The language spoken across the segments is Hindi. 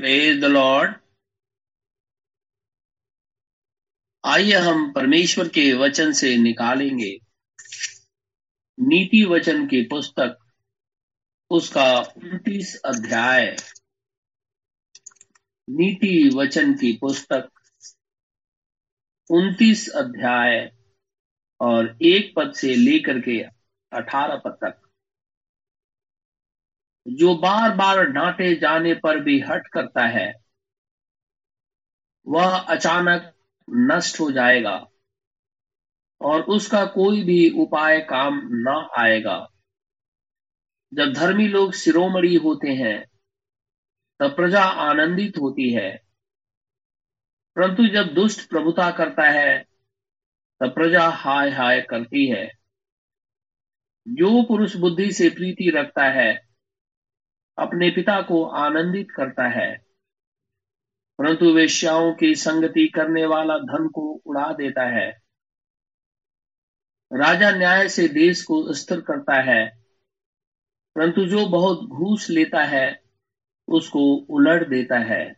प्रेज द लॉर्ड आइए हम परमेश्वर के वचन से निकालेंगे। नीति वचन की पुस्तक, उसका उनतीस अध्याय। नीति वचन की पुस्तक, उन्तीस अध्याय और एक पद से लेकर के अठारह पद तक। जो बार बार डांटे जाने पर भी हट करता है, वह अचानक नष्ट हो जाएगा और उसका कोई भी उपाय काम ना आएगा। जब धर्मी लोग शिरोमणि होते हैं, तब प्रजा आनंदित होती है। परंतु जब दुष्ट प्रभुता करता है, तब प्रजा हाय हाय करती है। जो पुरुष बुद्धि से प्रीति रखता है अपने पिता को आनंदित करता है। परंतु वेश्याओं की संगति करने वाला धन को उड़ा देता है। राजा न्याय से देश को स्थिर करता है। परंतु जो बहुत घूस लेता है, उसको उलट देता है।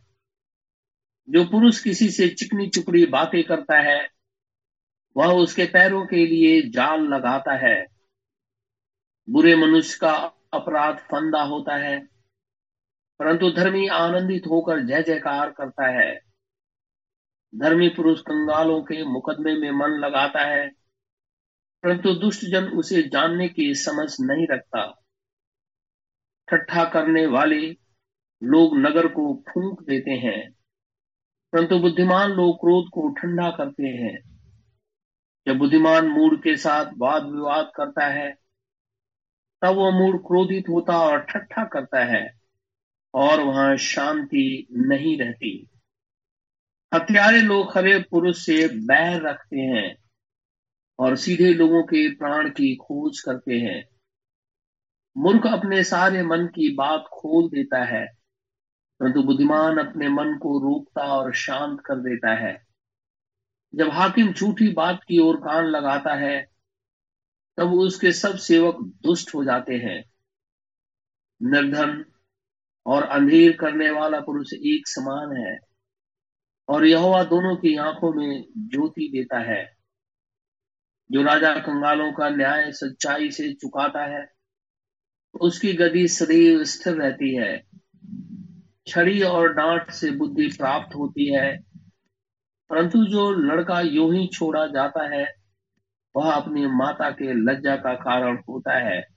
जो पुरुष किसी से चिकनी चुपड़ी बातें करता है, वह उसके पैरों के लिए जाल लगाता है। बुरे मनुष्य का अपराध फंदा होता है। परंतु धर्मी आनंदित होकर जय जयकार करता है। धर्मी पुरुष कंगालों के मुकदमे में मन लगाता है, परंतु दुष्ट जन उसे जानने की समझ नहीं रखता। ठट्ठा करने वाले लोग नगर को फूंक देते हैं, परंतु बुद्धिमान लोग क्रोध को ठंडा करते हैं। जब बुद्धिमान मूड के साथ वाद विवाद करता है, तब वह मूड क्रोधित होता और ठट्ठा करता है। और वहाँ शांति नहीं रहती। हथियारे लोग खरे पुरुष से बैर रखते हैं और सीधे लोगों के प्राण की खोज करते हैं। मूर्ख अपने सारे मन की बात खोल देता है, परंतु बुद्धिमान अपने मन को रोकता और शांत कर देता है। जब हाकिम झूठी बात की ओर कान लगाता है, तब उसके सब सेवक दुष्ट हो जाते हैं। निर्धन और अंधेर करने वाला पुरुष एक समान है। और यहोवा दोनों की आँखों में ज्योति देता है, जो राजा कंगालों का न्याय सच्चाई से चुकाता है। उसकी गति सदैव स्थिर रहती है। छड़ी और डांट से बुद्धि प्राप्त होती है। परंतु जो लड़का यू ही छोड़ा जाता है, वह अपनी माता के लज्जा का कारण होता है।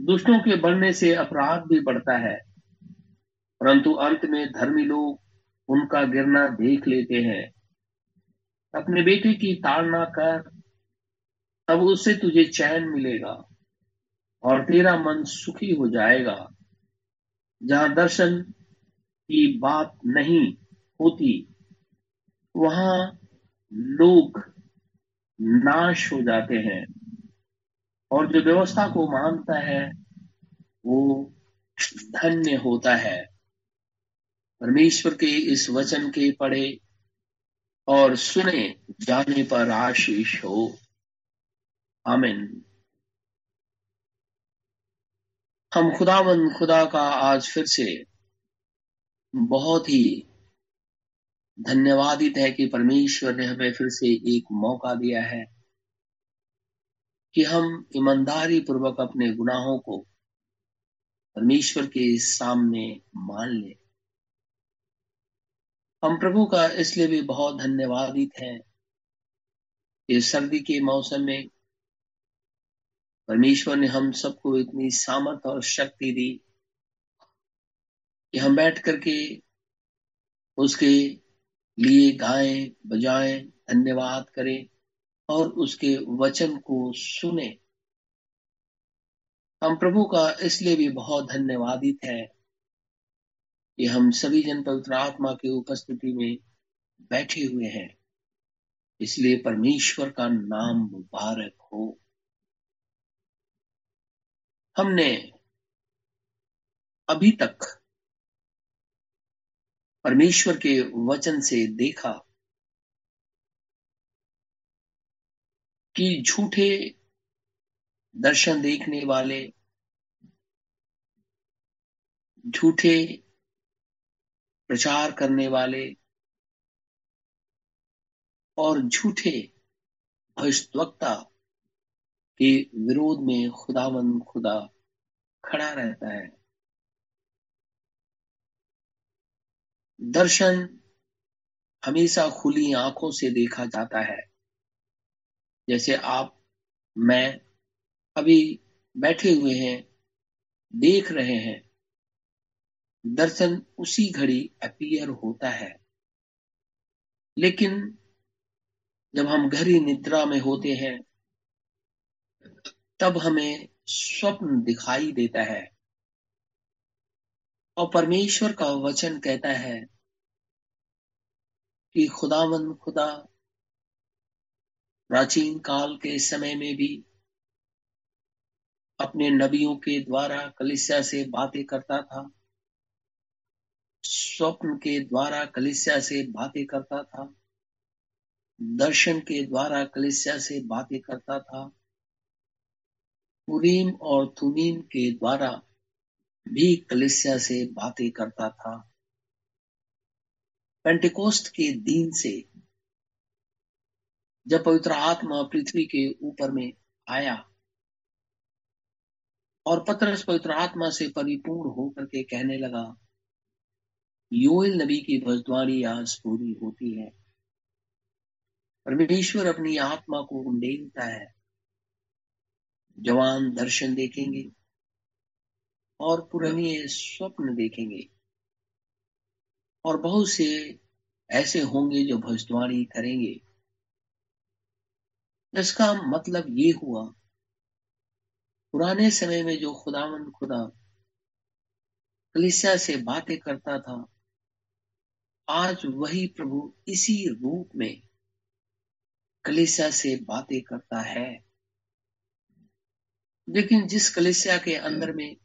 दुष्टों के बढ़ने से अपराध भी बढ़ता है। परंतु अंत में धर्मी लोग उनका गिरना देख लेते हैं। अपने बेटे की ताड़ना कर, तब उससे तुझे चैन मिलेगा और तेरा मन सुखी हो जाएगा। जहाँ दर्शन की बात नहीं होती, वहाँ लोग नाश हो जाते हैं। और जो व्यवस्था को मानता है, वो धन्य होता है। परमेश्वर के इस वचन के पढ़े और सुने जाने पर आशीष हो। आमिन। हम खुदावन खुदा का आज फिर से बहुत ही धन्यवादित है कि परमेश्वर ने हमें फिर से एक मौका दिया है। कि हम ईमानदारी पूर्वक अपने गुनाहों को परमेश्वर के सामने मान लें। हम प्रभु का इसलिए भी बहुत धन्यवादित हैं कि सर्दी के मौसम में परमेश्वर ने हम सबको इतनी सामर्थ और शक्ति दी कि हम बैठ करके उसके लिए गाएँ, बजाएँ, धन्यवाद करें। और उसके वचन को सुने। हम प्रभु का इसलिए भी बहुत धन्यवादित है कि हम सभी जन पवित्र आत्मा की उपस्थिति में बैठे हुए हैं। इसलिए परमेश्वर का नाम मुबारक हो। हमने अभी तक परमेश्वर के वचन से देखा कि झूठे दर्शन देखने वाले, झूठे प्रचार करने वाले और झूठे भविष्यवक्ता के विरोध में खुदावन खुदा खड़ा रहता है। दर्शन हमेशा खुली आँखों से देखा जाता है। जैसे आप, मैं अभी बैठे हुए हैं, देख रहे हैं। दर्शन उसी घड़ी अपीयर होता है। लेकिन जब हम घरी निद्रा में होते हैं, तब हमें स्वप्न दिखाई देता है। और परमेश्वर का वचन कहता है कि खुदावन खुदा प्राचीन काल के समय में भी अपने नबियों के द्वारा कलिसिया से बातें करता था। स्वप्न के द्वारा कलिसिया से बातें करता था। दर्शन के द्वारा कलिसिया से बातें करता था। पुरीम और तुमीम के द्वारा भी कलिसिया से बातें करता था। पेंटिकोस्ट के दिन से जब पवित्र आत्मा पृथ्वी के ऊपर में आया और पत्रस पवित्र आत्मा से परिपूर्ण होकर के कहने लगा, योएल नबी की भविष्यवाणी आज पूरी होती है। परमेश्वर अपनी आत्मा को उंडेलता है। जवान दर्शन देखेंगे और पुरानी स्वप्न देखेंगे। और बहुत से ऐसे होंगे जो भविष्यवाणी करेंगे। इसका मतलब ये हुआ, पुराने समय में जो खुदावन खुदा कलिसिया से बातें करता था, आज वही प्रभु इसी रूप में कलिसिया से बातें करता है। लेकिन जिस कलिसिया के अंदर में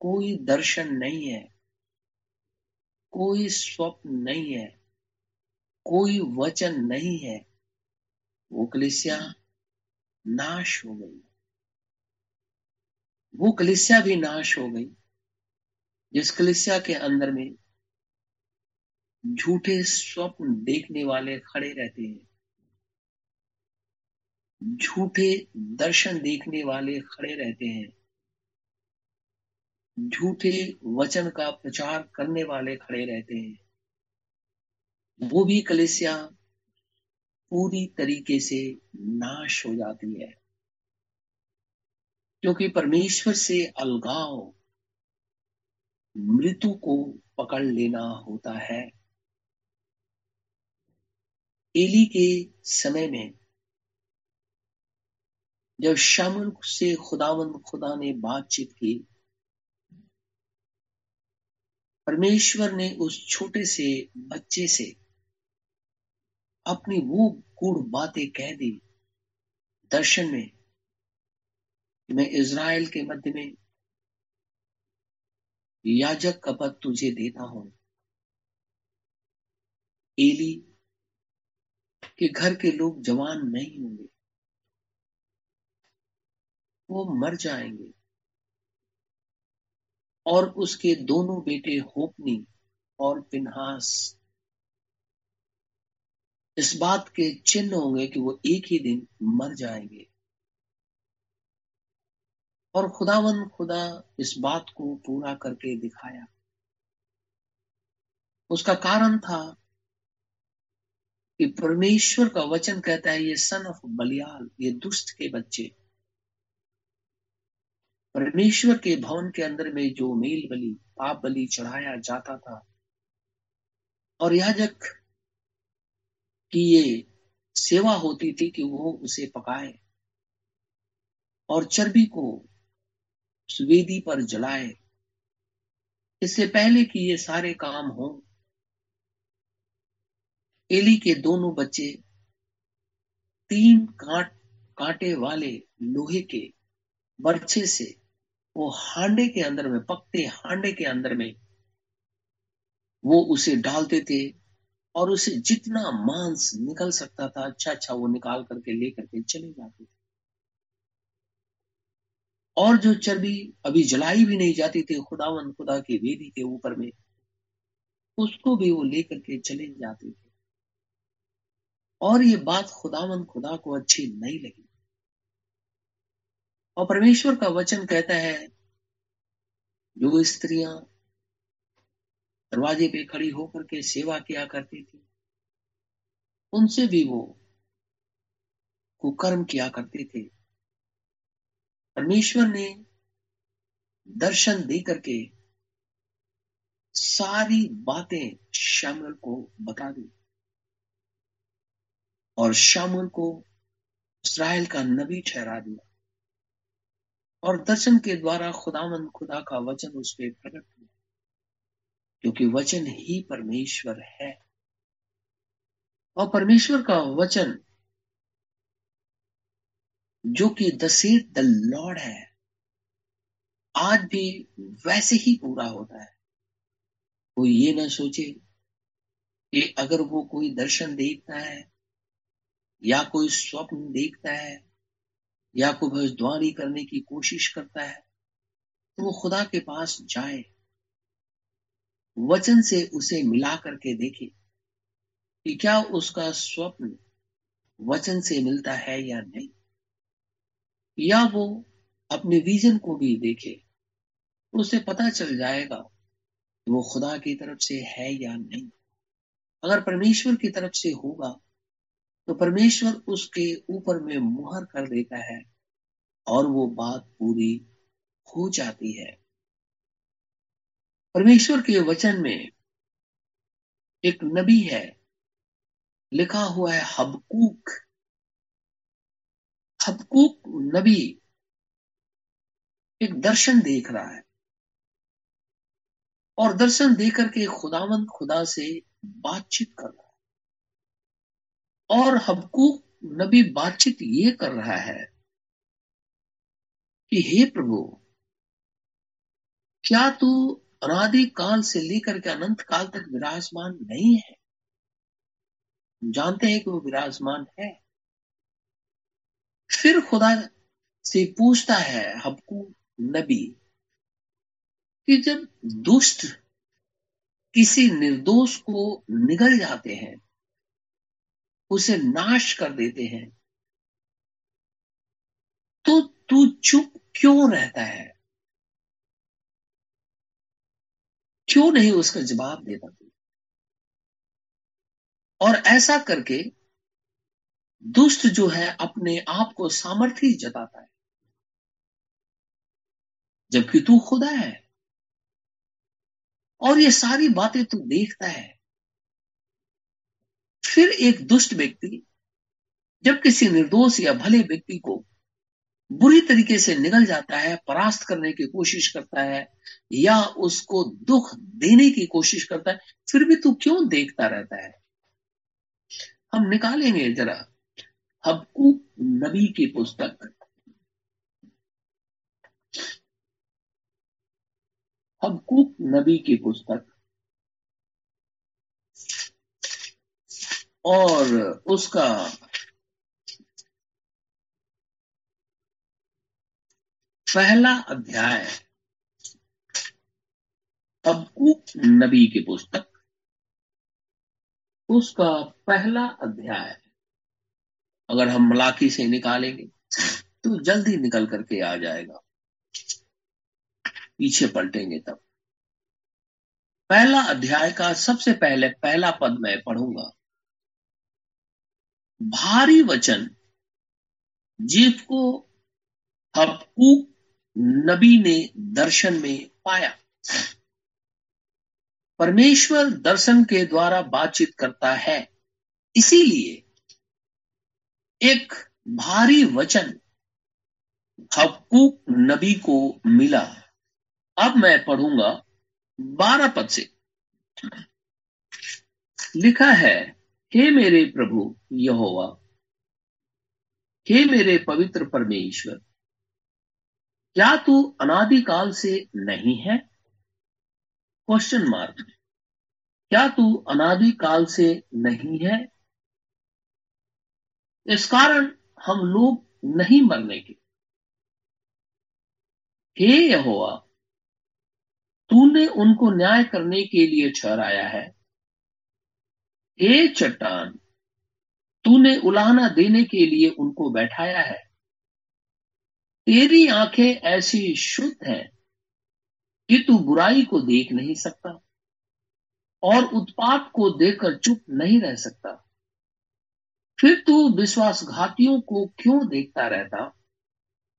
कोई दर्शन नहीं है, कोई स्वप्न नहीं है, कोई वचन नहीं है वो कलिसिया नाश हो गई। वो कलिसिया भी नाश हो गई, जिस कलिसिया के अंदर में झूठे स्वप्न देखने वाले खड़े रहते हैं, झूठे दर्शन देखने वाले खड़े रहते हैं, झूठे वचन का प्रचार करने वाले खड़े रहते हैं। वो भी कलिसिया पूरी तरीके से नाश हो जाती है। क्योंकि परमेश्वर से अलगाव मृत्यु को पकड़ लेना होता है। एली के समय में जब शामुल से खुदावंद खुदा ने बातचीत की, परमेश्वर ने उस छोटे से बच्चे से अपनी वो गुड़ बातें कह दी दर्शन में मैं इज़राइल के मध्य में याजक का पद तुझे देता हूँ। एली के घर के लोग जवान नहीं होंगे। वो मर जाएँगे। और उसके दोनों बेटे होपनी और पिन्हास इस बात के चिन्ह होंगे कि वो एक ही दिन मर जाएँगे। और खुदावन खुदा इस बात को पूरा करके दिखाया। उसका कारण था कि परमेश्वर का वचन कहता है, ये सन ऑफ़ बलियाल, ये दुष्ट के बच्चे। परमेश्वर के भवन के अंदर में जो मेल बलि, पाप बलि चढ़ाया जाता था। और याजक की ये सेवा होती थी कि वो उसे पकाए और चर्बी को वेदी पर जलाए। इससे पहले कि ये सारे काम हो, एली के दोनों बच्चे तीन कांट, कांटे वाले लोहे के बर्छे से वो हांडे के अंदर में पकते हांडे के अंदर में वो उसे डालते थे। और उसे जितना मांस निकल सकता था अच्छा अच्छा वो निकाल करके लेकर के चले जाते थे। और जो चर्बी अभी जलाई भी नहीं जाती थी, खुदावन खुदा की वेदी के ऊपर में, उसको भी वो लेकर के चले जाते थे। और ये बात खुदावन खुदा को अच्छी नहीं लगी। और परमेश्वर का वचन कहता है, जो स्त्रियाँ दरवाजे पे खड़ी होकर के सेवा किया करती थी। उनसे भी वो कुकर्म किया करते थे। परमेश्वर ने दर्शन दे करके सारी बातें श्यामल को बता दी। और श्यामल को इसराइल का नबी ठहरा दिया। और दर्शन के द्वारा खुदामंद खुदा का वचन उस पर प्रकट हुआ। क्योंकि वचन ही परमेश्वर है। और परमेश्वर का वचन जो कि द द लॉर्ड है, आज भी वैसे ही पूरा होता है। कोई ये ना सोचे कि अगर वो कोई दर्शन देखता है, या कोई स्वप्न देखता है, या कोई भविष्यवाणी करने की कोशिश करता है तो वो खुदा के पास जाए। वचन से उसे मिला करके देखे कि क्या उसका स्वप्न वचन से मिलता है या नहीं। या वो अपने विजन को भी देखे, उसे पता चल जाएगा कि वो खुदा की तरफ़ से है या नहीं। अगर परमेश्वर की तरफ़ से होगा तो परमेश्वर उसके ऊपर में मुहर कर देता है और वो बात पूरी हो जाती है। परमेश्वर के वचन में एक नबी है, लिखा हुआ है हबकूक। हबकूक नबी एक दर्शन देख रहा है। और दर्शन देकर के खुदावंत खुदा से बातचीत कर रहा है। और हबकूक नबी बातचीत ये कर रहा है कि, हे प्रभु, क्या तू अनादि काल से लेकर के अनंत काल तक विराजमान नहीं है। जानते हैं कि वो विराजमान है। फिर खुदा से पूछता है हबकू नबी कि जब दुष्ट किसी निर्दोष को निगल जाते हैं, उसे नाश कर देते हैं तो तू चुप क्यों रहता है? क्यों नहीं उसका जवाब देता तू और ऐसा करके दुष्ट जो है अपने आप को सामर्थ्य जताता है। जबकि तू खुदा है। और ये सारी बातें तू देखता है। फिर एक दुष्ट व्यक्ति जब किसी निर्दोष या भले व्यक्ति को बुरी तरीके से निकल जाता है, परास्त करने की कोशिश करता है, या उसको दुख देने की कोशिश करता है, फिर भी तू क्यों देखता रहता है? हम निकालेंगे जरा हबकूक नबी की पुस्तक। हबकूक नबी की पुस्तक। और उसका पहला अध्याय हबकूक नबी की पुस्तक। उसका पहला अध्याय अगर हम मलाकी से निकालेंगे तो जल्दी निकल करके आ जाएगा। पीछे पलटेंगे तब। पहला अध्याय का सबसे पहले, पहला पद मैं पढ़ूँगा। भारी वचन। जीव को हबकूक नबी ने दर्शन में पाया। परमेश्वर दर्शन के द्वारा बातचीत करता है। इसीलिए एक भारी वचन हबकूक नबी को मिला। अब मैं पढ़ूँगा बारह पद से। लिखा है, हे मेरे प्रभु यहोवा, हे मेरे पवित्र परमेश्वर क्या तू अनादिकाल से नहीं है? क्वेश्चन मार्क क्या तू अनादिकाल से नहीं है? इस कारण हम लोग नहीं मरने के। हे यहोवा, तूने उनको न्याय करने के लिए ठहराया है। हे चट्टान, तूने उलाहना देने के लिए उनको बैठाया है। तेरी आँखें ऐसी शुद्ध हैं कि तू बुराई को देख नहीं सकता और उत्पात को देखकर चुप नहीं रह सकता। फिर तू विश्वासघातियों को क्यों देखता रहता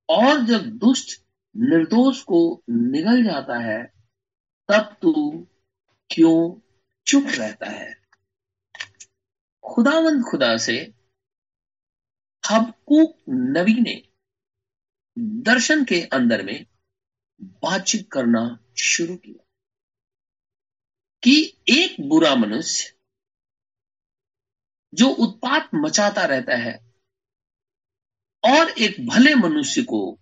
और जब दुष्ट निर्दोष को निगल जाता है, तब तू क्यों चुप रहता है? खुदावंद खुदा से हबकूक नबी ने दर्शन के अंदर में बातचीत करना शुरू किया कि एक बुरा मनुष्य जो उत्पात मचाता रहता है और एक भले मनुष्य को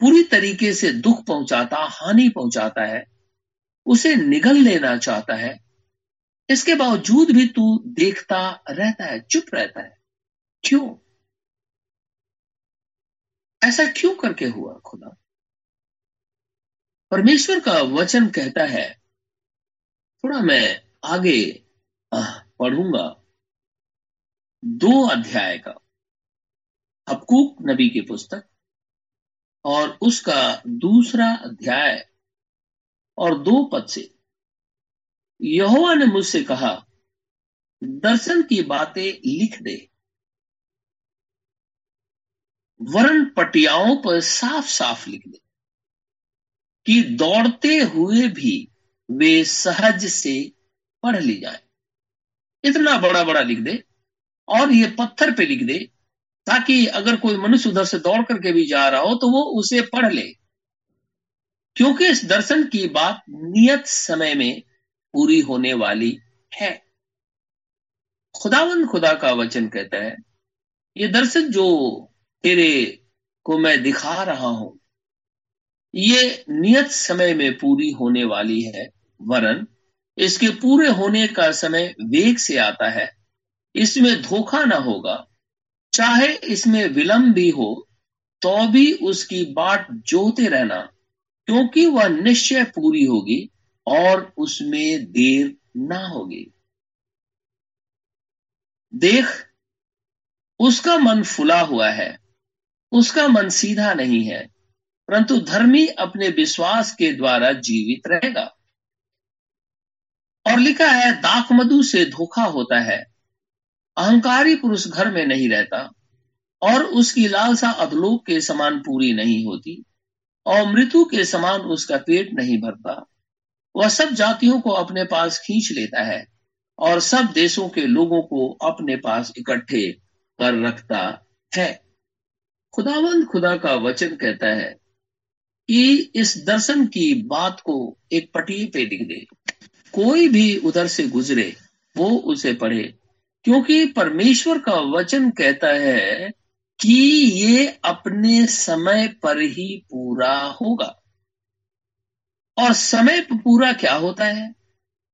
पूरी तरीके से दुख पहुंचाता, हानि पहुंचाता है, उसे निगल लेना चाहता है, इसके बावजूद भी तू देखता रहता है, चुप रहता है। क्यों? ऐसा क्यों करके हुआ खुदा? परमेश्वर का वचन कहता है, थोड़ा मैं आगे पढ़ूँगा। दो अध्याय का, हबकूक नबी की पुस्तक, और उसका दूसरा अध्याय, और दो पद से। यहोवा ने मुझसे कहा, दर्शन की बातें लिख दे। वरण पटियाओं पर साफ़ साफ़ लिख दे कि दौड़ते हुए भी वे सहज से पढ़ ली जाए। इतना बड़ा बड़ा लिख दे और ये पत्थर पे लिख दे ताकि अगर कोई मनुष्य उधर से दौड़ करके भी जा रहा हो तो वो उसे पढ़ ले। क्योंकि इस दर्शन की बात नियत समय में पूरी होने वाली है। खुदावंद खुदा का वचन कहता है, ये दर्शन जो तेरे को मैं दिखा रहा हूँ। ये नियत समय में पूरी होने वाली है, वरन इसके पूरे होने का समय वेग से आता है। इसमें धोखा ना होगा। चाहे इसमें विलंब भी हो तो भी उसकी बाट जोते रहना, क्योंकि वह निश्चय पूरी होगी और उसमें देर ना होगी। देख, उसका मन फुला हुआ है। उसका मन सीधा नहीं है, परंतु धर्मी अपने विश्वास के द्वारा जीवित रहेगा। और लिखा है, दाख मधु से धोखा होता है, अहंकारी पुरुष घर में नहीं रहता, और उसकी लालसा अधलोक के समान पूरी नहीं होती, और मृत्यु के समान उसका पेट नहीं भरता। वह सब जातियों को अपने पास खींच लेता है, और सब देशों के लोगों को अपने पास इकट्ठे कर रखता है। खुदावंद खुदा का वचन कहता है कि इस दर्शन की बात को एक पटी पे लिख दे कोई भी उधर से गुजरे, वो उसे पढ़े। क्योंकि परमेश्वर का वचन कहता है कि ये अपने समय पर ही पूरा होगा। और समय पर पूरा क्या होता है?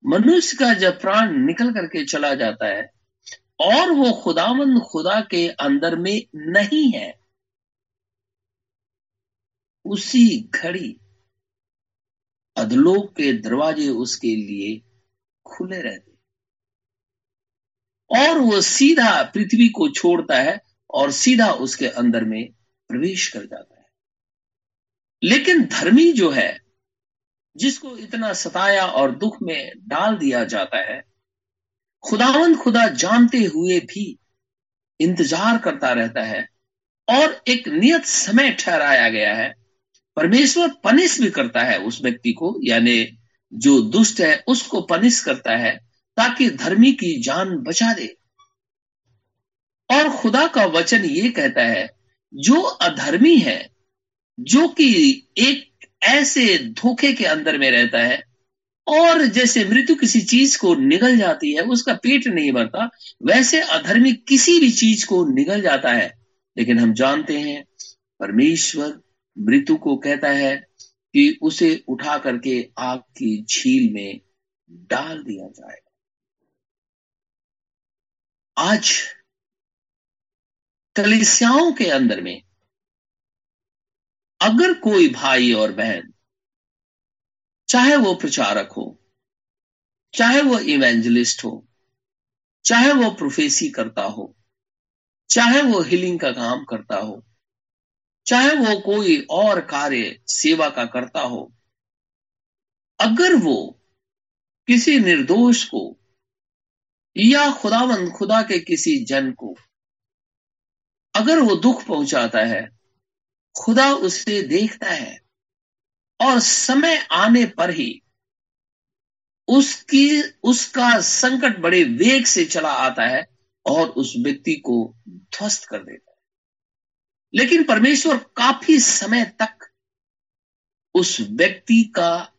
मनुष्य का जब प्राण निकल करके चला जाता है, और वो खुदामंद खुदा के अंदर में नहीं है उसी घड़ी अधलोक के दरवाजे उसके लिए खुले रहते और वो सीधा पृथ्वी को छोड़ता है और सीधा उसके अंदर में प्रवेश कर जाता है। लेकिन धर्मी जो है, जिसको इतना सताया और दुख में डाल दिया जाता है खुदावंद खुदा जानते हुए भी इंतज़ार करता रहता है और एक नियत समय ठहराया गया है परमेश्वर पनिश भी करता है उस व्यक्ति को, यानी जो दुष्ट है, उसको पनिश करता है, ताकि धर्मी की जान बचा दे। और खुदा का वचन ये कहता है, जो अधर्मी है, जो कि एक ऐसे धोखे के अंदर में रहता है, और जैसे मृत्यु किसी चीज़ को निगल जाती है, उसका पेट नहीं भरता, वैसे अधर्मी किसी भी चीज़ को निगल जाता है। लेकिन हम जानते हैं, परमेश्वर मृत्यु को कहता है कि उसे उठा करके आग की झील में डाल दिया जाएगा आज कलिसियाओं के अंदर में अगर कोई भाई और बहन, चाहे वो प्रचारक हो, चाहे वो इवेंजलिस्ट हो, चाहे वो प्रोफेसी करता हो, चाहे वो हीलिंग का काम करता हो चाहे वो कोई और कार्य सेवा का करता हो, अगर वो किसी निर्दोष को या खुदावंद खुदा के किसी जन को, अगर वो दुख पहुंचाता है, खुदा उसे देखता है और समय आने पर ही उसकी, उसका संकट बड़े वेग से चला आता है और उस व्यक्ति को ध्वस्त कर देता है। लेकिन परमेश्वर काफ़ी समय तक उस व्यक्ति का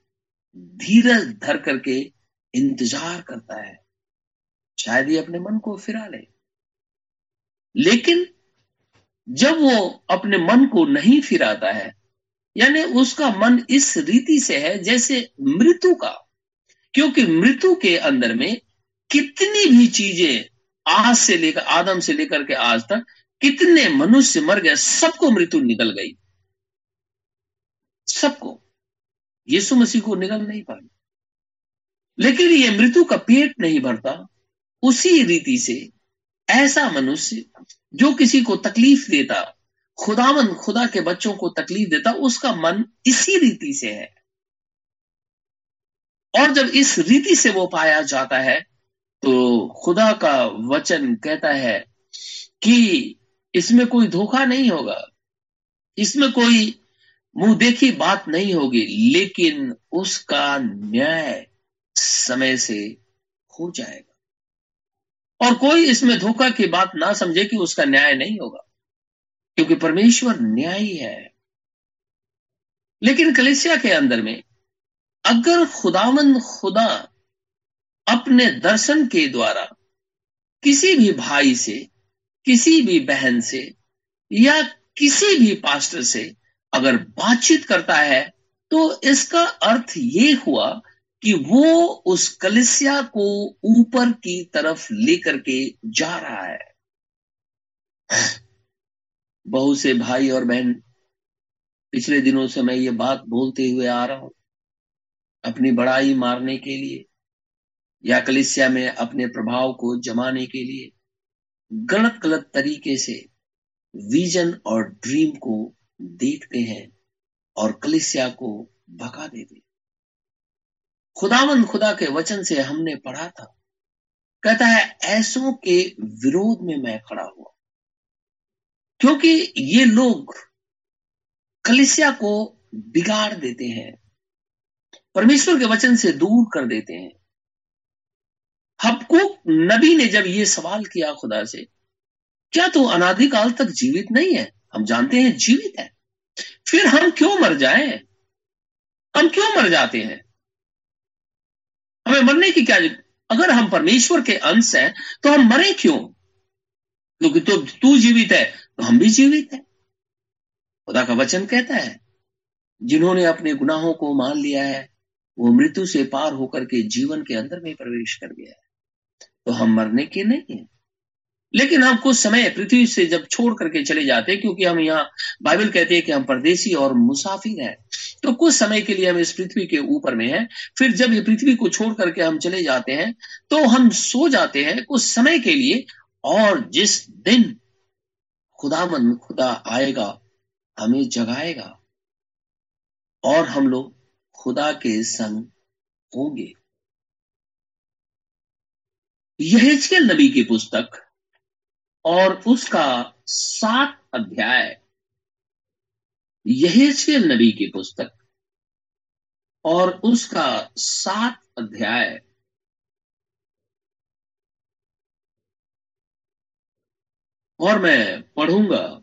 धीरज धर करके इंतज़ार करता है। शायद ही अपने मन को फिरा ले। लेकिन जब वो अपने मन को नहीं फिराता है, यानी उसका मन इस रीति से है जैसे मृत्यु का, क्योंकि मृत्यु के अंदर में कितनी भी चीज़ें आज से लेकर, आदम से लेकर के आज तक कितने मनुष्य मर गए, सबको मृत्यु निकल गई। सबको। यीशु मसीह को निकल नहीं पाई लेकिन ये मृत्यु का पेट नहीं भरता। उसी रीति से ऐसा मनुष्य जो किसी को तकलीफ़ देता, खुदावन, खुदा के बच्चों को तकलीफ़ देता, उसका मन इसी रीति से है। और जब इस रीति से वो पाया जाता है तो खुदा का वचन कहता है कि इसमें कोई धोखा नहीं होगा। इसमें कोई मुँह देखी बात नहीं होगी, लेकिन उसका न्याय समय से हो जाएगा। और कोई इसमें धोखा की बात ना समझे कि उसका न्याय नहीं होगा, क्योंकि परमेश्वर न्यायी है। लेकिन कलेसिया के अंदर में अगर खुदावन खुदा अपने दर्शन के द्वारा किसी भी भाई से किसी भी बहन से या किसी भी पास्टर से अगर बातचीत करता है तो इसका अर्थ ये हुआ कि वो उस कलिसिया को ऊपर की तरफ़ लेकर के जा रहा है। बहुत से भाई और बहन, पिछले दिनों से मैं ये बात बोलते हुए आ रहा हूँ। अपनी बड़ाई मारने के लिए या कलिसिया में अपने प्रभाव को जमाने के लिए गलत गलत तरीके से विजन और ड्रीम को देखते हैं और कलिसिया को भगा देते खुदावन खुदा के वचन से हमने पढ़ा था। कहता है, ऐसों के विरोध में मैं खड़ा हुआ क्योंकि ये लोग कलिसिया को बिगाड़ देते हैं, परमेश्वर के वचन से दूर कर देते हैं। हबकुक नबी ने जब ये सवाल किया खुदा से, क्या तू अनादिकाल तक जीवित नहीं है? हम जानते हैं जीवित है। फिर हम क्यों मर जाए? हम क्यों मर जाते हैं? हमें मरने की क्या अगर हम परमेश्वर के अंश हैं तो हम मरे क्यों? क्योंकि तो तू जीवित है तो हम भी जीवित है। खुदा का वचन कहता है, जिन्होंने अपने गुनाहों को मान लिया है, वो मृत्यु से पार होकर के जीवन के अंदर में प्रवेश कर गया है। तो हम मरने के नहीं है। लेकिन हम कुछ समय पृथ्वी से जब छोड़ करके चले जाते हैं, क्योंकि हम यहाँ बाइबल कहते हैं कि हम परदेसी और मुसाफिर हैं। तो कुछ समय के लिए हम इस पृथ्वी के ऊपर में हैं। फिर जब ये पृथ्वी को छोड़ करके हम चले जाते हैं तो हम सो जाते हैं कुछ समय के लिए, और जिस दिन खुदा मन खुदा आएगा, हमें जगाएगा, और हम लोग खुदा के संग होंगे। यह नबी की पुस्तक और उसका सात अध्याय। यहेजकेल नबी की पुस्तक और उसका सात अध्याय। और मैं पढ़ूँगा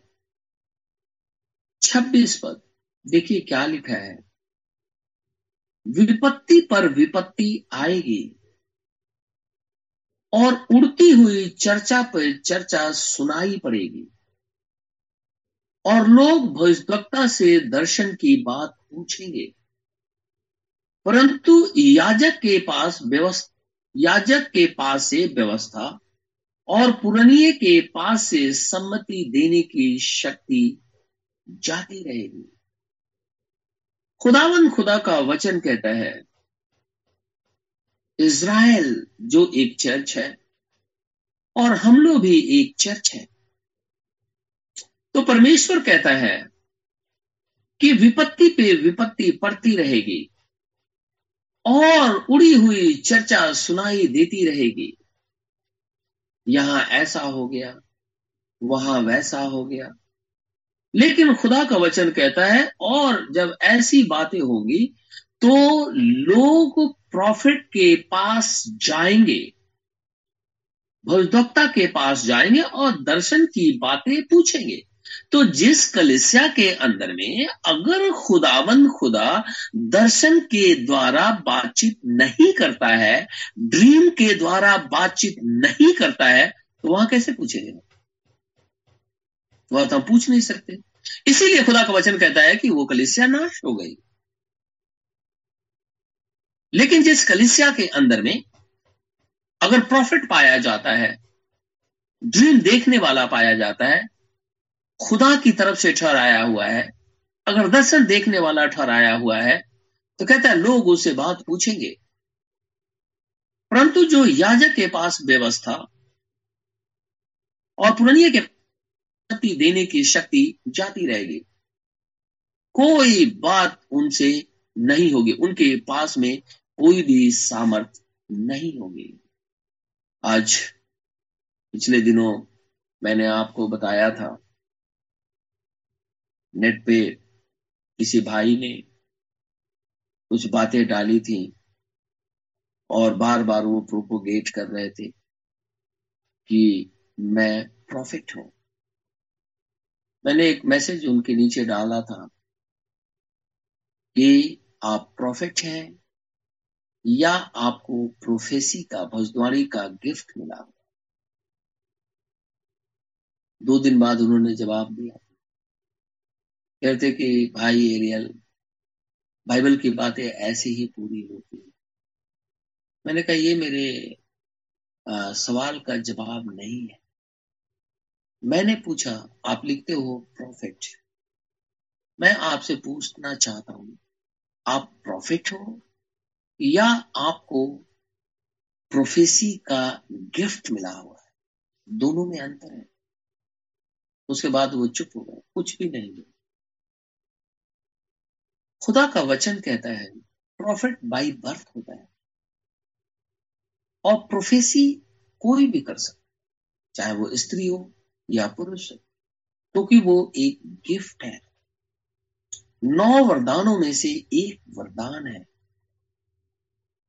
छब्बीस पद। देखिए क्या लिखा है। विपत्ति पर विपत्ति आएगी। और उड़ती हुई चर्चा पर चर्चा सुनाई पड़ेगी। और लोग भविष्यवक्ता से दर्शन की बात पूछेंगे। परंतु याजक के पास व्यवस्था, याजक के पास से व्यवस्था और पुरनिय के पास से सम्मति देने की शक्ति जाती रहेगी। खुदावन खुदा का वचन कहता है इज़राइल, जो एक चर्च है, और हम लोग भी एक चर्च है। तो परमेश्वर कहता है कि विपत्ति पे विपत्ति पड़ती रहेगी, और उड़ी हुई चर्चा सुनाई देती रहेगी। यहाँ ऐसा हो गया, वहाँ वैसा हो गया। लेकिन खुदा का वचन कहता है, और जब ऐसी बातें होंगी तो लोग प्रॉफिट के पास जाएँगे भविष्यवक्ता के पास जाएँगे और दर्शन की बातें पूछेंगे। तो जिस कलिसिया के अंदर में अगर खुदाबंद खुदा दर्शन के द्वारा बातचीत नहीं करता है, ड्रीम के द्वारा बातचीत नहीं करता है तो वहाँ कैसे पूछेंगे? वहाँ तो हम पूछ नहीं सकते। इसीलिए खुदा का वचन कहता है कि वो कलिसिया नाश हो गई। लेकिन जिस कलिसिया के अंदर में अगर प्रॉफिट पाया जाता है, ड्रीम देखने वाला पाया जाता है, खुदा की तरफ़ से ठहराया हुआ है, अगर दर्शन देखने वाला ठहराया हुआ है तो कहता है, लोग उससे बात पूछेंगे। परंतु जो याजक के पास व्यवस्था और पुरानिया के शक्ति देने की शक्ति जाती रहेगी, कोई बात उनसे नहीं होगी। उनके पास में कोई भी सामर्थ नहीं होगी। आज पिछले दिनों मैंने आपको बताया था, नेट पे किसी भाई ने कुछ बातें डाली थी और बार बार वो प्रोपोगेट कर रहे थे कि मैं प्रॉफिट हूँ। मैंने एक मैसेज उनके नीचे डाला था कि आप प्रॉफिट हैं या आपको प्रोफेसी का भजद्वारी का गिफ्ट मिला। दो दिन बाद उन्होंने जवाब दिया। कहते कि भाई एरियल बाइबल की बातें ऐसे ही पूरी होती है। मैंने कहा ये मेरे आ, सवाल का जवाब नहीं है। मैंने पूछा आप लिखते हो प्रॉफिट मैं आपसे पूछना चाहता हूँ आप प्रॉफिट हो या आपको प्रोफेसी का गिफ्ट मिला हुआ है। दोनों में अंतर है। उसके बाद वो चुप हो गए, कुछ भी नहीं बोले खुदा का वचन कहता है प्रॉफिट बाई बर्थ होता है। और प्रोफेसी कोई भी कर सकता चाहे वो स्त्री हो या पुरुष हो, क्योंकि तो वो एक गिफ्ट है। नौ वरदानों में से एक वरदान है।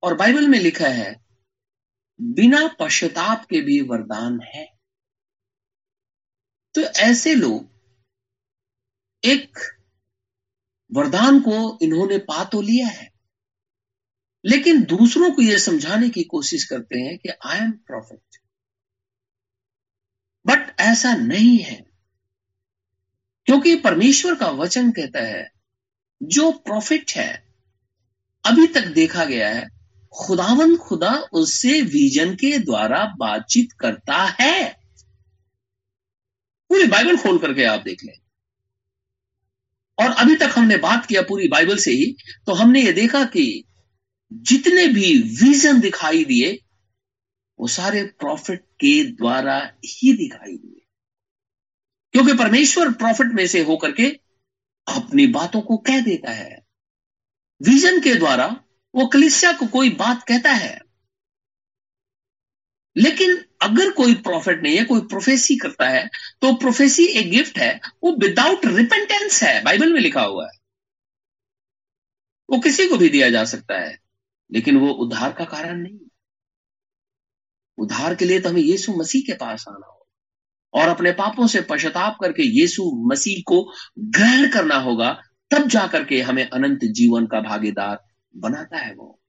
और बाइबल में लिखा है, बिना पश्चाताप के भी वरदान है। तो ऐसे लोग एक वरदान को इन्होंने पा तो लिया है, लेकिन दूसरों को यह समझाने की कोशिश करते हैं कि आई एम प्रॉफिट बट ऐसा नहीं है, क्योंकि परमेश्वर का वचन कहता है, जो प्रॉफिट है, अभी तक देखा गया है खुदावन खुदा उससे विजन के द्वारा बातचीत करता है। पूरी बाइबल खोल करके आप देख लें। और अभी तक हमने बात किया पूरी बाइबल से ही तो हमने ये देखा कि जितने भी विजन दिखाई दिए, वो सारे प्रॉफिट के द्वारा ही दिखाई दिए। क्योंकि परमेश्वर प्रॉफिट में से होकर के अपनी बातों को कह देता है। विजन के द्वारा वो कलिसिया को कोई बात कहता है, लेकिन अगर कोई प्रॉफिट नहीं है, कोई प्रोफेसी करता है तो प्रोफेसी एक गिफ्ट है, वो विदाउट रिपेंटेंस है बाइबल में लिखा हुआ है। वो किसी को भी दिया जा सकता है, लेकिन वो उद्धार का कारण नहीं उद्धार के लिए तो हमें यीशु मसीह के पास आना होगा, और अपने पापों से पश्चाताप करके यीशु मसीह को ग्रहण करना होगा, तब जाकर के हमें अनंत जीवन का भागीदार बनाता है वो।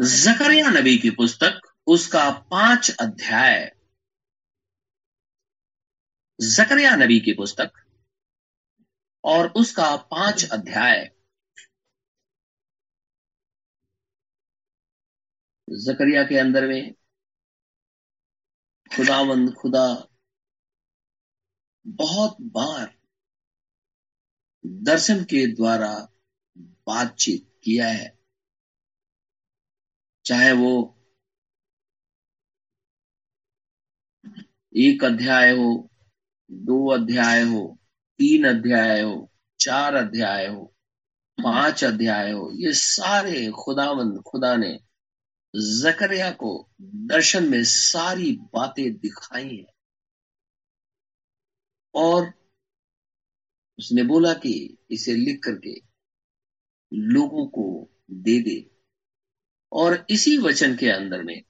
जकरिया नबी की पुस्तक, उसका पाँच अध्याय। जकरिया नबी की पुस्तक और उसका पाँच अध्याय। जकरिया के अंदर में खुदावंद खुदा बहुत बार दर्शन के द्वारा बातचीत किया है। चाहे वो एक अध्याय हो, दो अध्याय हो, तीन अध्याय हो, चार अध्याय हो, पाँच अध्याय हो, ये सारे खुदावंद खुदा ने जकरिया को दर्शन में सारी बातें दिखाई हैं। और उसने बोला कि इसे लिख करके लोगों को दे दे। और इसी वचन के अंदर में,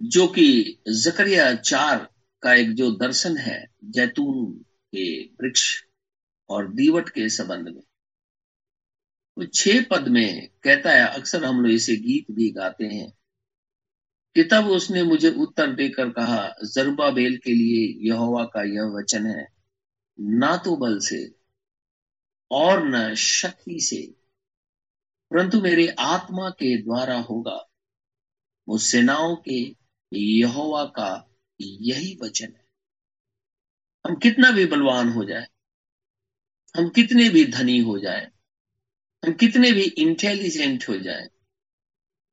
जो कि जकरिया चार का एक जो दर्शन है, जैतून के वृक्ष और दीवट के संबंध में तो छह पद में कहता है, अक्सर हम लोग इसे गीत भी गाते हैं, कि तब उसने मुझे उत्तर देकर कहा जरुबा बेल के लिए यहोवा का यह वचन है, ना तो बल से और न शक्ति से। परंतु मेरे आत्मा के द्वारा होगा। वो सेनाओं के यहोवा का यही वचन है। हम कितना भी बलवान हो जाए, हम कितने भी धनी हो जाए, हम कितने भी इंटेलिजेंट हो जाए,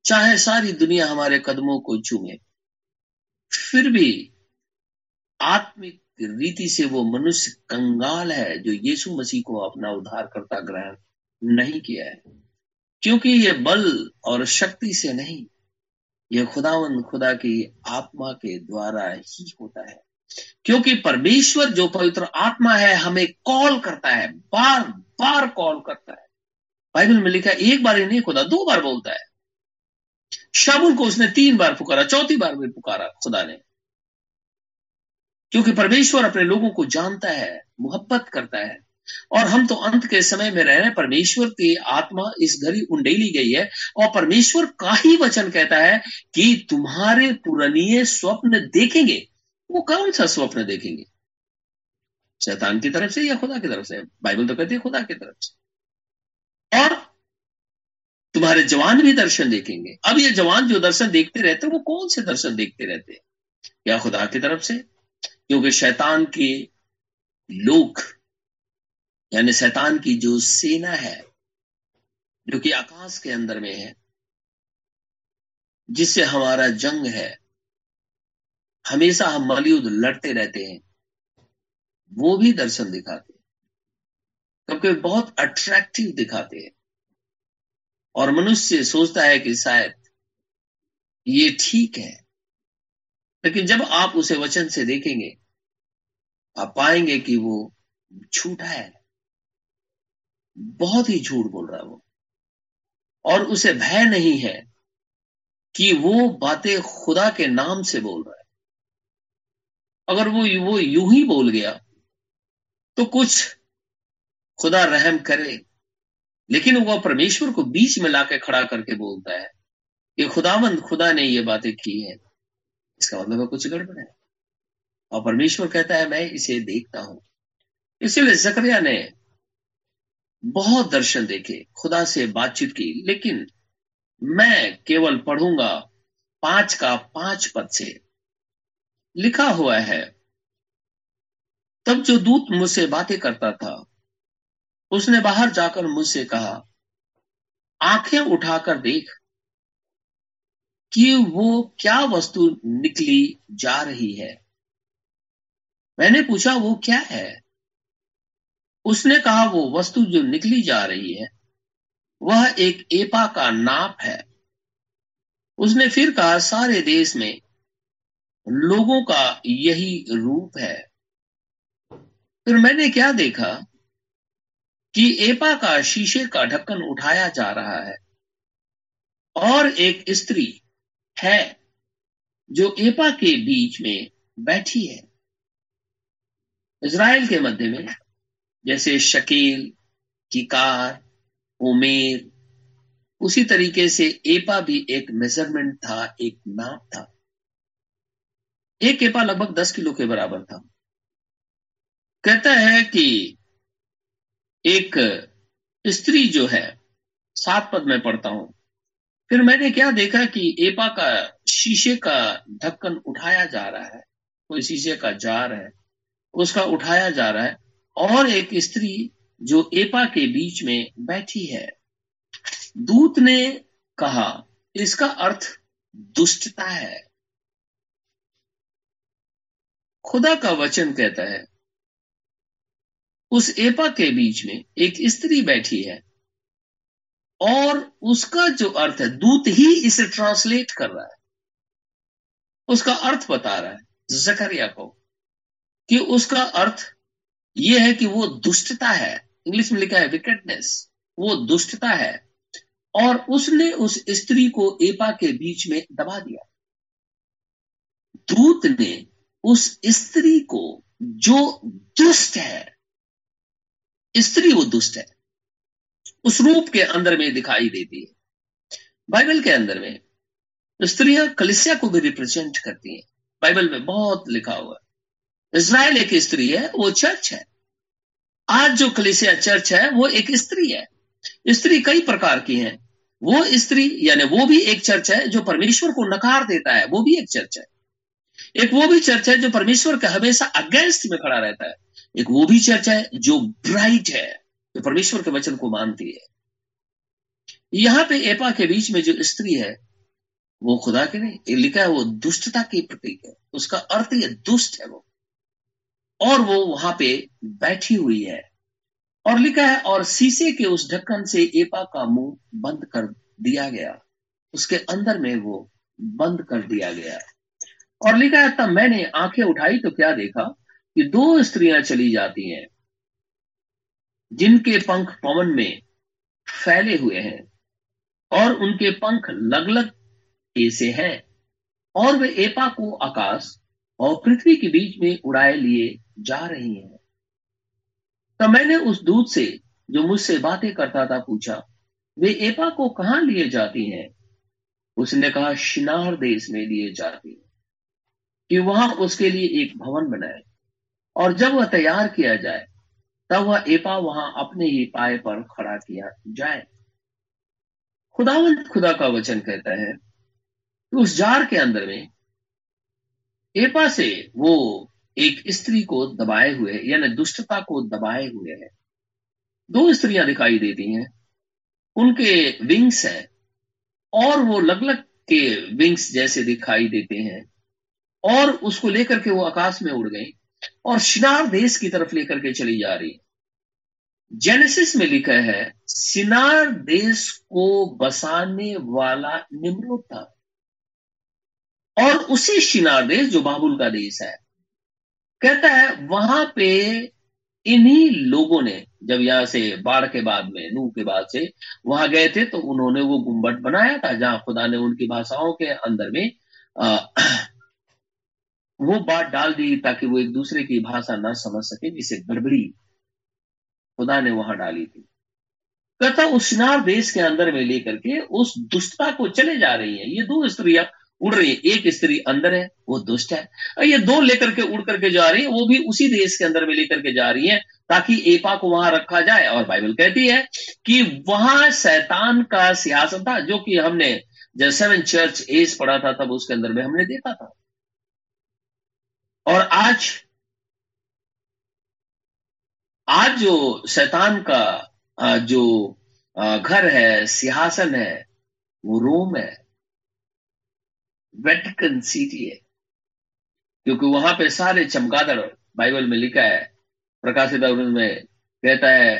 चाहे सारी दुनिया हमारे कदमों को चूमे, फिर भी आत्मिक रीति से वो मनुष्य कंगाल है, जो यीशु मसीह को अपना उद्धार करता ग्रहण नहीं किया है। क्योंकि ये बल और शक्ति से नहीं यह खुदावन खुदा की आत्मा के द्वारा ही होता है। क्योंकि परमेश्वर जो पवित्र आत्मा है, हमें कॉल करता है बार बार कॉल करता है। बाइबल में लिखा एक बार ही नहीं, खुदा दो बार बोलता है। शामुल को उसने तीन बार पुकारा, चौथी बार भी पुकारा खुदा ने। क्योंकि परमेश्वर अपने लोगों को जानता है, मोहब्बत करता है। और हम तो अंत के समय में रह रहे परमेश्वर की आत्मा इस घड़ी उंडेली गई है और परमेश्वर का ही वचन कहता है कि तुम्हारे पुरानीय स्वप्न देखेंगे। वो कौन सा स्वप्न देखेंगे? शैतान की तरफ़ से या खुदा की तरफ़ से? बाइबल तो कहती है खुदा की तरफ़ से। और तुम्हारे जवान भी दर्शन देखेंगे। अब ये जवान जो दर्शन देखते रहते हैं, वो कौन से दर्शन देखते रहते हैं? या खुदा की तरफ़ से? क्योंकि शैतान के लोग यानी शैतान की जो सेना है, जो कि आकाश के अंदर में है, जिससे हमारा जंग है, हमेशा हम मलयुद्ध लड़ते रहते हैं, वो भी दर्शन दिखाते हैं। क्योंकि बहुत अट्रैक्टिव दिखाते हैं। और मनुष्य सोचता है कि शायद ये ठीक है। लेकिन जब आप उसे वचन से देखेंगे, आप पाएँगे कि वो झूठा है। बहुत ही झूठ बोल रहा है वो। और उसे भय नहीं है कि वो बातें खुदा के नाम से बोल रहा है। अगर वो वो यूँ ही बोल गया तो कुछ खुदा रहम करे। लेकिन वो परमेश्वर को बीच में लाके खड़ा करके बोलता है कि खुदावंद, खुदा ने ये बातें की है। इसका मतलब है कुछ गड़बड़ है। और परमेश्वर कहता है, मैं इसे देखता हूँ। इसीलिए जकरिया ने बहुत दर्शन देखे, खुदा से बातचीत की, लेकिन मैं केवल पढ़ूँगा पाँच का पाँच पद से। लिखा हुआ है, तब जो दूत मुझसे बातें करता था, उसने बाहर जाकर मुझसे कहा, आँखें उठाकर देख कि वो क्या वस्तु निकली जा रही है? मैंने पूछा, वो क्या है? उसने कहा, वो वस्तु जो निकली जा रही है, वह एक एपा का नाप है। उसने फिर कहा, सारे देश में लोगों का यही रूप है। फिर मैंने क्या देखा कि एपा का शीशे का ढक्कन उठाया जा रहा है और एक स्त्री है, जो एपा के बीच में बैठी है। इज़राइल के मध्य में, जैसे शकील, किकार, उमेर, उसी तरीके से एपा भी एक मेज़रमेंट था, एक नाप था। एक एपा लगभग दस किलो के बराबर था। कहता है कि एक स्त्री जो है, सात पद में पढ़ता हूँ। फिर मैंने क्या देखा कि एपा का शीशे का ढक्कन उठाया जा रहा है, कोई शीशे का जार है, उसका उठाया जा रहा है, और एक स्त्री जो एपा के बीच में बैठी है। दूत ने कहा, इसका अर्थ दुष्टता है। खुदा का वचन कहता है, उस एपा के बीच में एक स्त्री बैठी है और उसका जो अर्थ है, दूत ही इसे ट्रांसलेट कर रहा है। उसका अर्थ बता रहा है जकरिया को कि उसका अर्थ यह है कि वो दुष्टता है। इंग्लिश में लिखा है विकेटनेस वो दुष्टता है। और उसने उस स्त्री को एपा के बीच में दबा दिया। दूत ने उस स्त्री को, जो दुष्ट है, स्त्री वो दुष्ट है उस रूप के अंदर में दिखाई देती है। बाइबल के अंदर में स्त्रियाँ कलिसिया को भी रिप्रेजेंट करती हैं। बाइबल में बहुत लिखा हुआ है। इसराइल एक स्त्री है, वो चर्च है। आज जो कलिसिया चर्च है, वो एक स्त्री है। स्त्री कई प्रकार की है। वो स्त्री, यानी वो भी एक चर्च है जो परमेश्वर को नकार देता है। वो भी एक चर्च है। एक वो भी चर्च है जो परमेश्वर के हमेशा अगेंस्ट में खड़ा रहता है। एक वो भी चर्च है जो ब्राइट है। जो परमेश्वर के वचन को मानती है। यहाँ पे एपा के बीच में जो स्त्री है, वो खुदा के नहीं लिखा है वो दुष्टता की प्रतीक है। उसका अर्थ ये दुष्ट है वो। और वो वहाँ पे बैठी हुई है। और लिखा है, और शीशे के उस ढक्कन से एपा का मुँह बंद कर दिया गया। उसके अंदर में वो बंद कर दिया गया। और लिखा है, तब मैंने आँखें उठाई तो क्या देखा कि दो स्त्रियाँ चली जाती हैं। जिनके पंख पवन में फैले हुए हैं, और उनके पंख लगलग ऐसे हैं, और वे एपा को आकाश और पृथ्वी के बीच में उड़ाए लिए जा रही हैं। तब मैंने उस दूत से, जो मुझसे बातें करता था, पूछा, वे एपा को कहा लिए जाती हैं? उसने कहा, शिनार देश में लिए जाती हैं, कि वहाँ उसके लिए एक भवन बनाए, और जब वह तैयार किया जाए तब वह एपा वहाँ अपने ही पाए पर खड़ा किया। जाए। खुदावंत खुदा का वचन कहता है कि उस जार के अंदर में, एपा से वो एक स्त्री को दबाए हुए है यानी दुष्टता को दबाए हुए है। दो स्त्रियाँ दिखाई देती हैं। उनके विंग्स हैं, और वो लग लग के विंग्स जैसे दिखाई देते हैं, और उसको लेकर के वो आकाश में उड़ गई। और शिनार देश की तरफ़ लेकर के चली जा रही। जेनेसिस में लिखा है सिनार देश को बसाने वाला निम्रोद था। और उसी शिनार देश जो बाबुल का देश है कहता है वहाँ पे इन्हीं लोगों ने जब यहाँ से बाढ़ के बाद में नू के बाद से वहाँ गए थे तो उन्होंने वो गुम्बट बनाया था जहाँ खुदा ने उनकी भाषाओं के अंदर में आ, वो बात डाल दी ताकि वो एक दूसरे की भाषा ना समझ सके, जिसे गड़बड़ी खुदा ने वहाँ डाली थी। कथा उस देश के अंदर में लेकर के उस दुष्टता को चले जा रही है। ये दो स्त्रियाँ उड़ रही है। एक स्त्री अंदर है, वो दुष्ट है। और ये दो लेकर के उड़ करके जा रही है, वो भी उसी देश के अंदर में लेकर के जा रही है, ताकि एपा को वहाँ रखा जाए। और बाइबल कहती है कि वहाँ शैतान का सिंहासन था, जो कि हमने जब सेवन चर्च एज पढ़ा था, तब उसके अंदर में हमने देखा था। और आज आज जो शैतान का जो घर है, सिंहासन है, वो रोम है, वेटिकन सिटी है, क्योंकि वहाँ पे सारे चमगादड़, बाइबल में लिखा है, प्रकाशित में कहता है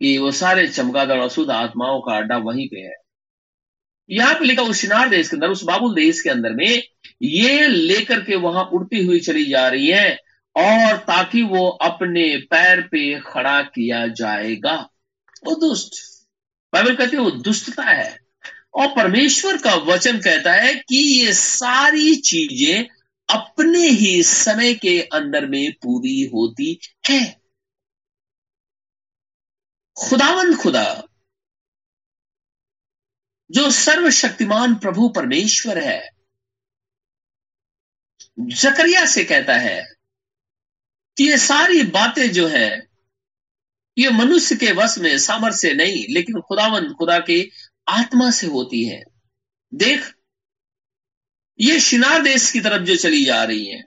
कि वो सारे चमगादड़ अशुद्ध आत्माओं का अड्डा वहीं पे है। यहाँ पे लिखा उस शिनार देश के अंदर, उस बाबुल देश के अंदर में ये लेकर के वहाँ उड़ती हुई चली जा रही है और ताकि वो अपने पैर पे खड़ा किया जाएगा। वो दुष्ट बाइबल कहती है, वो दुष्टता है। और परमेश्वर का वचन कहता है कि ये सारी चीज़ें अपने ही समय के अंदर में पूरी होती है। खुदावंद खुदा, जो सर्वशक्तिमान प्रभु परमेश्वर है जकरिया से कहता है कि ये सारी बातें जो है, ये मनुष्य के वश में सामर्थ्य नहीं, लेकिन खुदावन, खुदा के आत्मा से होती है। देख, ये शिनार देश की तरफ़ जो चली जा रही है,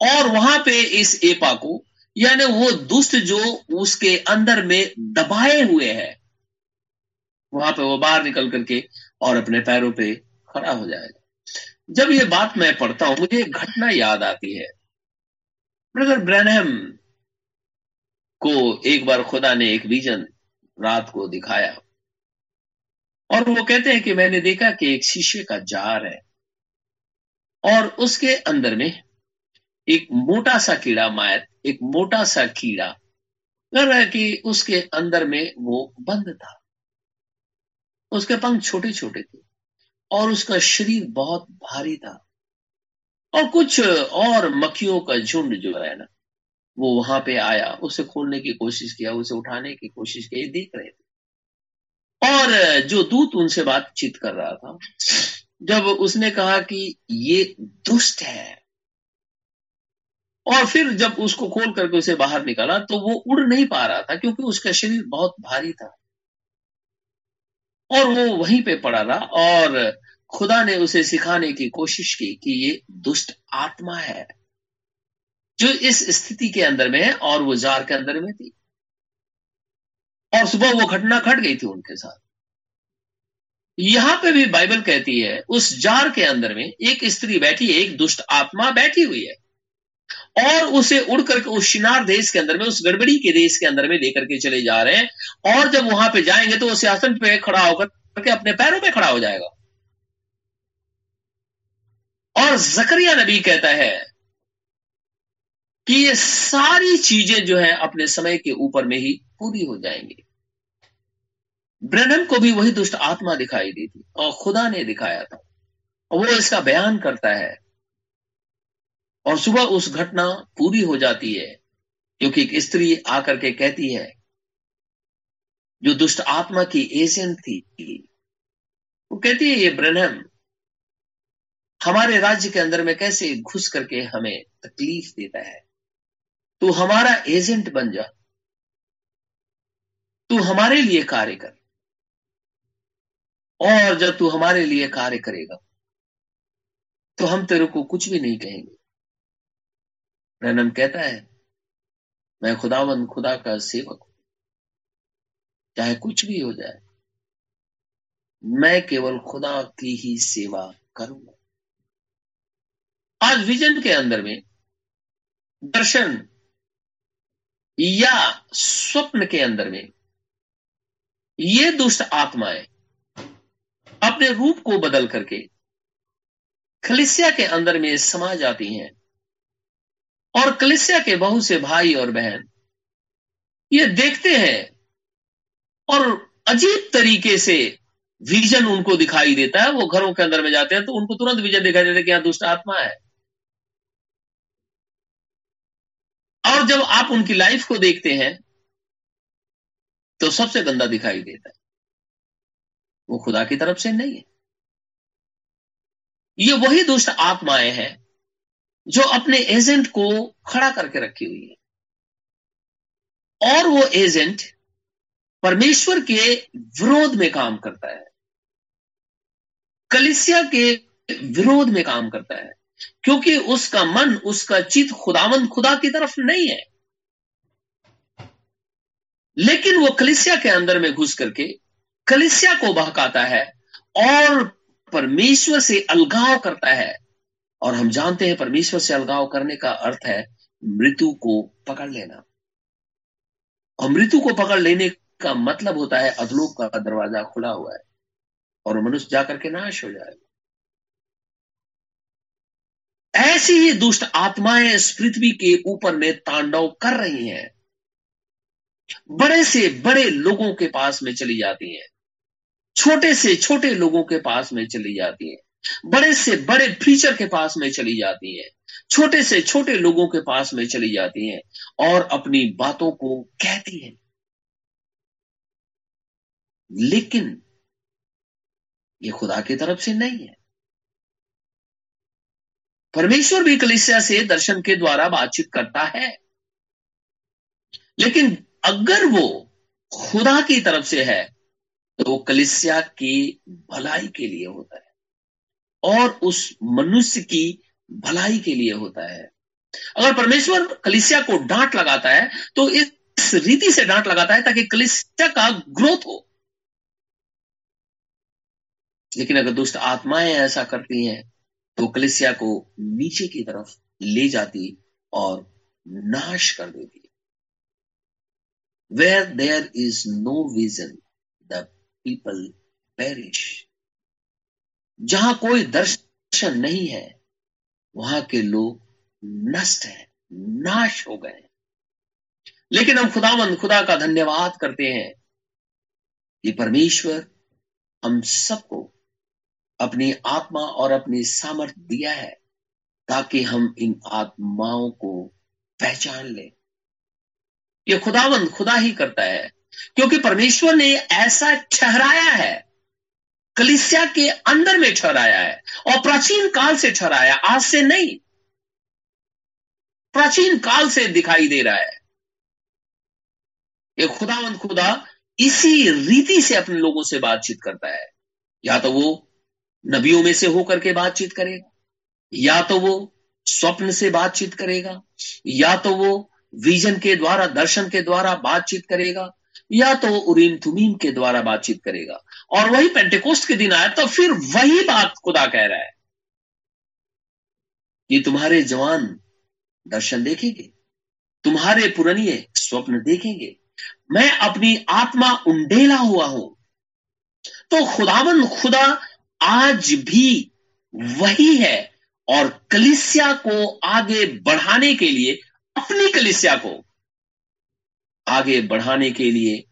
और वहाँ पे इस एपा को, यानी वो दुष्ट जो उसके अंदर में दबाए हुए है, वहाँ पे वो बाहर निकल करके और अपने पैरों पे खड़ा हो जाएगा। जब ये बात मैं पढ़ता हूँ, मुझे एक घटना याद आती है। ब्रदर ब्रैनहम को एक बार खुदा ने एक विजन रात को दिखाया। और वो कहते हैं कि मैंने देखा कि एक शीशे का जार है और उसके अंदर में एक मोटा सा कीड़ा मायर एक मोटा सा कीड़ा कर रहा है कि उसके अंदर में वो बंद था। उसके पंख छोटे छोटे थे। और उसका शरीर बहुत भारी था। और कुछ और मक्खियों का झुंड जो है ना, वो वहाँ पे आया, उसे खोलने की कोशिश किया, उसे उठाने की कोशिश की देख रहे थे। और जो दूत उनसे बातचीत कर रहा था, जब उसने कहा कि ये दुष्ट है, और फिर जब उसको खोल करके उसे बाहर निकाला तो वो उड़ नहीं पा रहा था, क्योंकि उसका शरीर बहुत भारी था। और वो वहीं पे पड़ा रहा और खुदा ने उसे सिखाने की कोशिश की कि ये दुष्ट आत्मा है, जो इस स्थिति के अंदर में है और वो जार के अंदर में थी। और सुबह वो घटना घट गई थी उनके साथ। यहाँ पे भी बाइबल कहती है, उस जार के अंदर में एक स्त्री बैठी है एक दुष्ट आत्मा बैठी हुई है। और उसे उड़ करके उस शिनार देश के अंदर में, उस गड़बड़ी के देश के अंदर में लेकर के चले जा रहे हैं। और जब वहाँ पे जाएँगे तो वो सियासन पे खड़ा होकर के अपने पैरों पे खड़ा हो जाएगा। और जकरिया नबी कहता है कि ये सारी चीज़ें जो है अपने समय के ऊपर में ही पूरी हो जाएँगी। ब्रनम को भी वही दुष्ट आत्मा दिखाई दी थी और खुदा ने दिखाया था। और वो इसका बयान करता है और सुबह उस घटना पूरी हो जाती है, क्योंकि एक स्त्री आकर के कहती है, जो दुष्ट आत्मा की एजेंट थी। वो कहती है, ये ब्रनम हमारे राज्य के अंदर में कैसे घुस करके हमें तकलीफ़ देता है? तू हमारा एजेंट बन जा। तू हमारे लिए कार्य कर। और जब तू हमारे लिए कार्य करेगा तो हम तेरे को कुछ भी नहीं कहेंगे। रनम कहता है, मैं खुदावन, खुदा का सेवक हूँ। चाहे कुछ भी हो जाए, मैं केवल खुदा की ही सेवा करूँगा। आज विजन के अंदर में दर्शन या स्वप्न के अंदर में ये दुष्ट आत्माएँ अपने रूप को बदल करके खलिसिया के अंदर में समा जाती हैं। और कलिसिया के बहुत से भाई और बहन। ये देखते हैं और अजीब तरीके से विजन उनको दिखाई देता है। वो घरों के अंदर में जाते हैं तो उनको तुरंत विजन दिखाई देता है कि यहाँ दुष्ट आत्मा है। और जब आप उनकी लाइफ को देखते हैं तो सबसे गंदा दिखाई देता है। वो खुदा की तरफ़ से नहीं है। ये वही दुष्ट आत्माएँ हैं जो अपने एजेंट को खड़ा करके रखी हुई है। और वो एजेंट परमेश्वर के विरोध में काम करता है। कलिसिया के विरोध में काम करता है। क्योंकि उसका मन, उसका चित खुदावंद खुदा की तरफ़ नहीं है। लेकिन वो कलिसिया के अंदर में घुस करके कलिसिया को बहकाता है और परमेश्वर से अलगाव करता है। और हम जानते हैं परमेश्वर से अलगाव करने का अर्थ है मृत्यु को पकड़ लेना। और मृत्यु को पकड़ लेने का मतलब होता है अधलोक का दरवाज़ा खुला हुआ है और मनुष्य जाकर के नाश हो जाएगा ऐसी ही दुष्ट आत्माएँ इस पृथ्वी के ऊपर में तांडव कर रही हैं। बड़े से बड़े लोगों के पास में चली जाती हैं। छोटे से छोटे लोगों के पास में चली जाती हैं। बड़े से बड़े फीचर के पास में चली जाती है। छोटे से छोटे लोगों के पास में चली जाती है और अपनी बातों को कहती है। लेकिन ये खुदा की तरफ़ से नहीं है। परमेश्वर भी कलिसिया से दर्शन के द्वारा बातचीत करता है। लेकिन अगर वो खुदा की तरफ़ से है तो वो कलिसिया की भलाई के लिए होता है। और उस मनुष्य की भलाई के लिए होता है। अगर परमेश्वर कलिसिया को डांट लगाता है तो इस रीति से डांट लगाता है ताकि कलिसिया का ग्रोथ हो। लेकिन अगर दुष्ट आत्माएँ ऐसा करती हैं तो कलिसिया को नीचे की तरफ़ ले जाती और नाश कर देती where there is no vision the people perish जहाँ कोई दर्शन नहीं है, वहाँ के लोग नष्ट हैं, नाश हो गए लेकिन हम खुदावन खुदा का धन्यवाद करते हैं कि परमेश्वर हम सबको अपनी आत्मा और अपनी सामर्थ्य दिया है, ताकि हम इन आत्माओं को पहचान लें। ये खुदावंद खुदा ही करता है, क्योंकि परमेश्वर ने ऐसा ठहराया है कलिसिया के अंदर में ठहराया है और प्राचीन काल से ठहराया आज से नहीं। प्राचीन काल से दिखाई दे रहा है। ये खुदावंद खुदा इसी रीति से अपने लोगों से बातचीत करता है। या तो वो नबियों में से होकर के बातचीत करेगा, या तो वो स्वप्न से बातचीत करेगा, या तो वो विजन के द्वारा, दर्शन के द्वारा बातचीत करेगा, या तो उरीम तुमीम के द्वारा बातचीत करेगा। और वही पेंटेकोस्ट के दिन आया तो फिर वही बात खुदा कह रहा है। कि तुम्हारे जवान दर्शन देखेंगे, तुम्हारे पुरनिये स्वप्न देखेंगे। मैं अपनी आत्मा उंडेला हुआ हूँ। तो खुदावन, खुदा आज भी वही है और कलिसिया को आगे बढ़ाने के लिए, अपनी कलिसिया को आगे बढ़ाने के लिए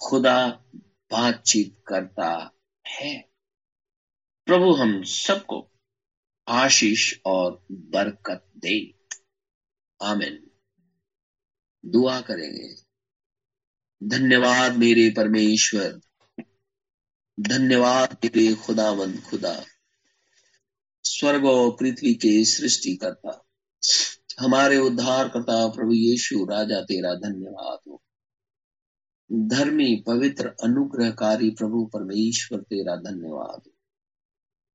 खुदा बातचीत करता है। प्रभु, हम सबको आशीष और बरकत दे। आमिन। दुआ करेंगे। धन्यवाद मेरे परमेश्वर। धन्यवाद तेरे खुदावंद खुदा। स्वर्ग और पृथ्वी के सृष्टि करता हमारे उद्धार करता प्रभु यीशु, राजा तेरा धन्यवाद हो। धर्मी, पवित्र, अनुग्रहकारी प्रभु परमेश्वर, तेरा धन्यवाद।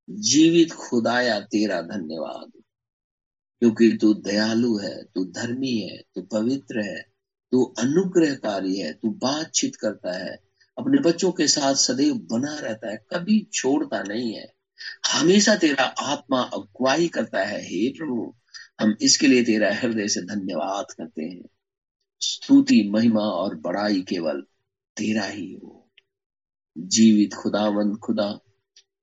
जीवित खुदाया, तेरा धन्यवाद। क्योंकि तू दयालु है, तू धर्मी है, तू पवित्र है, तू अनुग्रहकारी है, तू बातचीत करता है, अपने बच्चों के साथ सदैव बना रहता है, कभी छोड़ता नहीं है। हमेशा तेरा आत्मा अगुवाई करता है, हे प्रभु। हम इसके लिए तेरा हृदय से धन्यवाद करते हैं। स्तुति, महिमा और बड़ाई केवल तेरा ही हो। जीवित खुदावंद खुदा,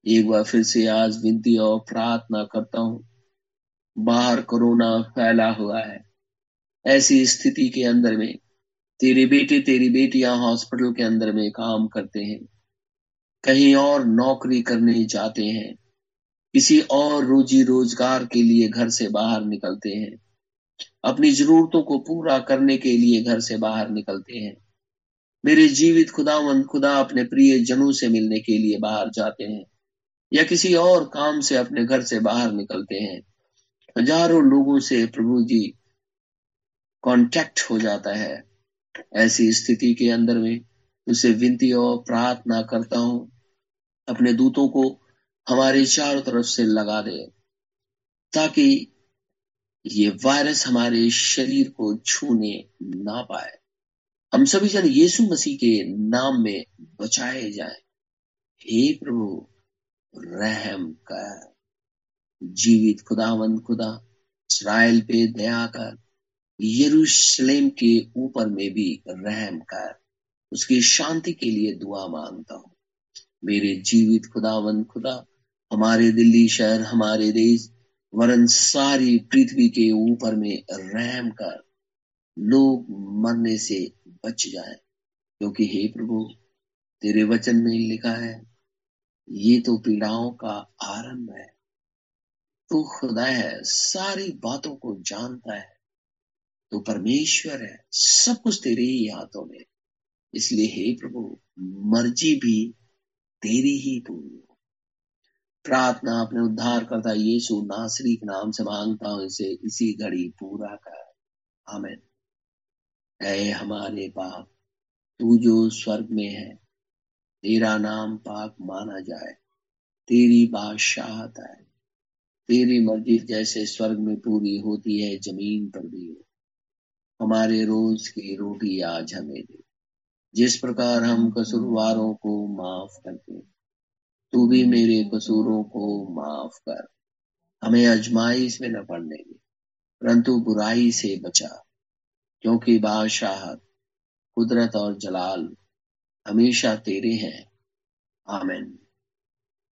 एक बार फिर से आज विनती और प्रार्थना करता हूँ। बाहर कोरोना फैला हुआ है। ऐसी स्थिति के अंदर में, तेरे बेटे, तेरी बेटियाँ हॉस्पिटल के अंदर में काम करते हैं। कहीं और नौकरी करने जाते हैं। किसी और रोजी रोज़गार के लिए घर से बाहर निकलते हैं। अपनी जरूरतों को पूरा करने के लिए घर से बाहर निकलते हैं। मेरे जीवित खुदावंद खुदा अपने प्रिय जनों से मिलने के लिए बाहर जाते हैं या किसी और काम से अपने घर से बाहर निकलते हैं। हज़ारों लोगों से प्रभु जी कांटेक्ट हो जाता है। ऐसी स्थिति के अंदर में उसे विनती और प्रार्थना करता हूँ, अपने दूतों को हमारे चारों तरफ़ से लगा दे, ताकि ये वायरस हमारे शरीर को छूने ना पाए। हम सभी जन यीशु मसीह के नाम में बचाए जाए। हे प्रभु, रहम कर। जीवित खुदावंद खुदा इसराइल पे दया कर। यरूशलेम के ऊपर में भी रहम कर। उसकी शांति के लिए दुआ माँगता हूँ। मेरे जीवित खुदावंद खुदा, हमारे दिल्ली शहर, हमारे देश वरन सारी पृथ्वी के ऊपर में रहम कर लोग मरने से बच जाए। क्योंकि हे प्रभु, तेरे वचन में लिखा है, ये तो पीड़ाओं का आरंभ है। तू खुदा है, सारी बातों को जानता है। तो परमेश्वर है, सब कुछ तेरे ही हाथों में। इसलिए हे प्रभु, मर्ज़ी भी तेरी ही पूरी। प्रार्थना अपने उद्धार करता यीशु नासरी के नाम से माँगता हूँ, इसे इसी घड़ी पूरा कर। ऐ हमारे पाप, तू जो स्वर्ग में है, तेरा नाम पाक माना जाए। तेरी बादशाहत आए। तेरी मर्ज़ी जैसे स्वर्ग में पूरी होती है, ज़मीन पर भी हो। हमारे रोज की रोटी आज हमें दे। जिस प्रकार हम कसूरवारों को माफ़ करते तू भी मेरे कसूरों को माफ़ कर। हमें अजमाइश में न पड़ने दे, परंतु बुराई से बचा, क्योंकि बादशाह कुदरत और जलाल हमेशा तेरे हैं। आमिन।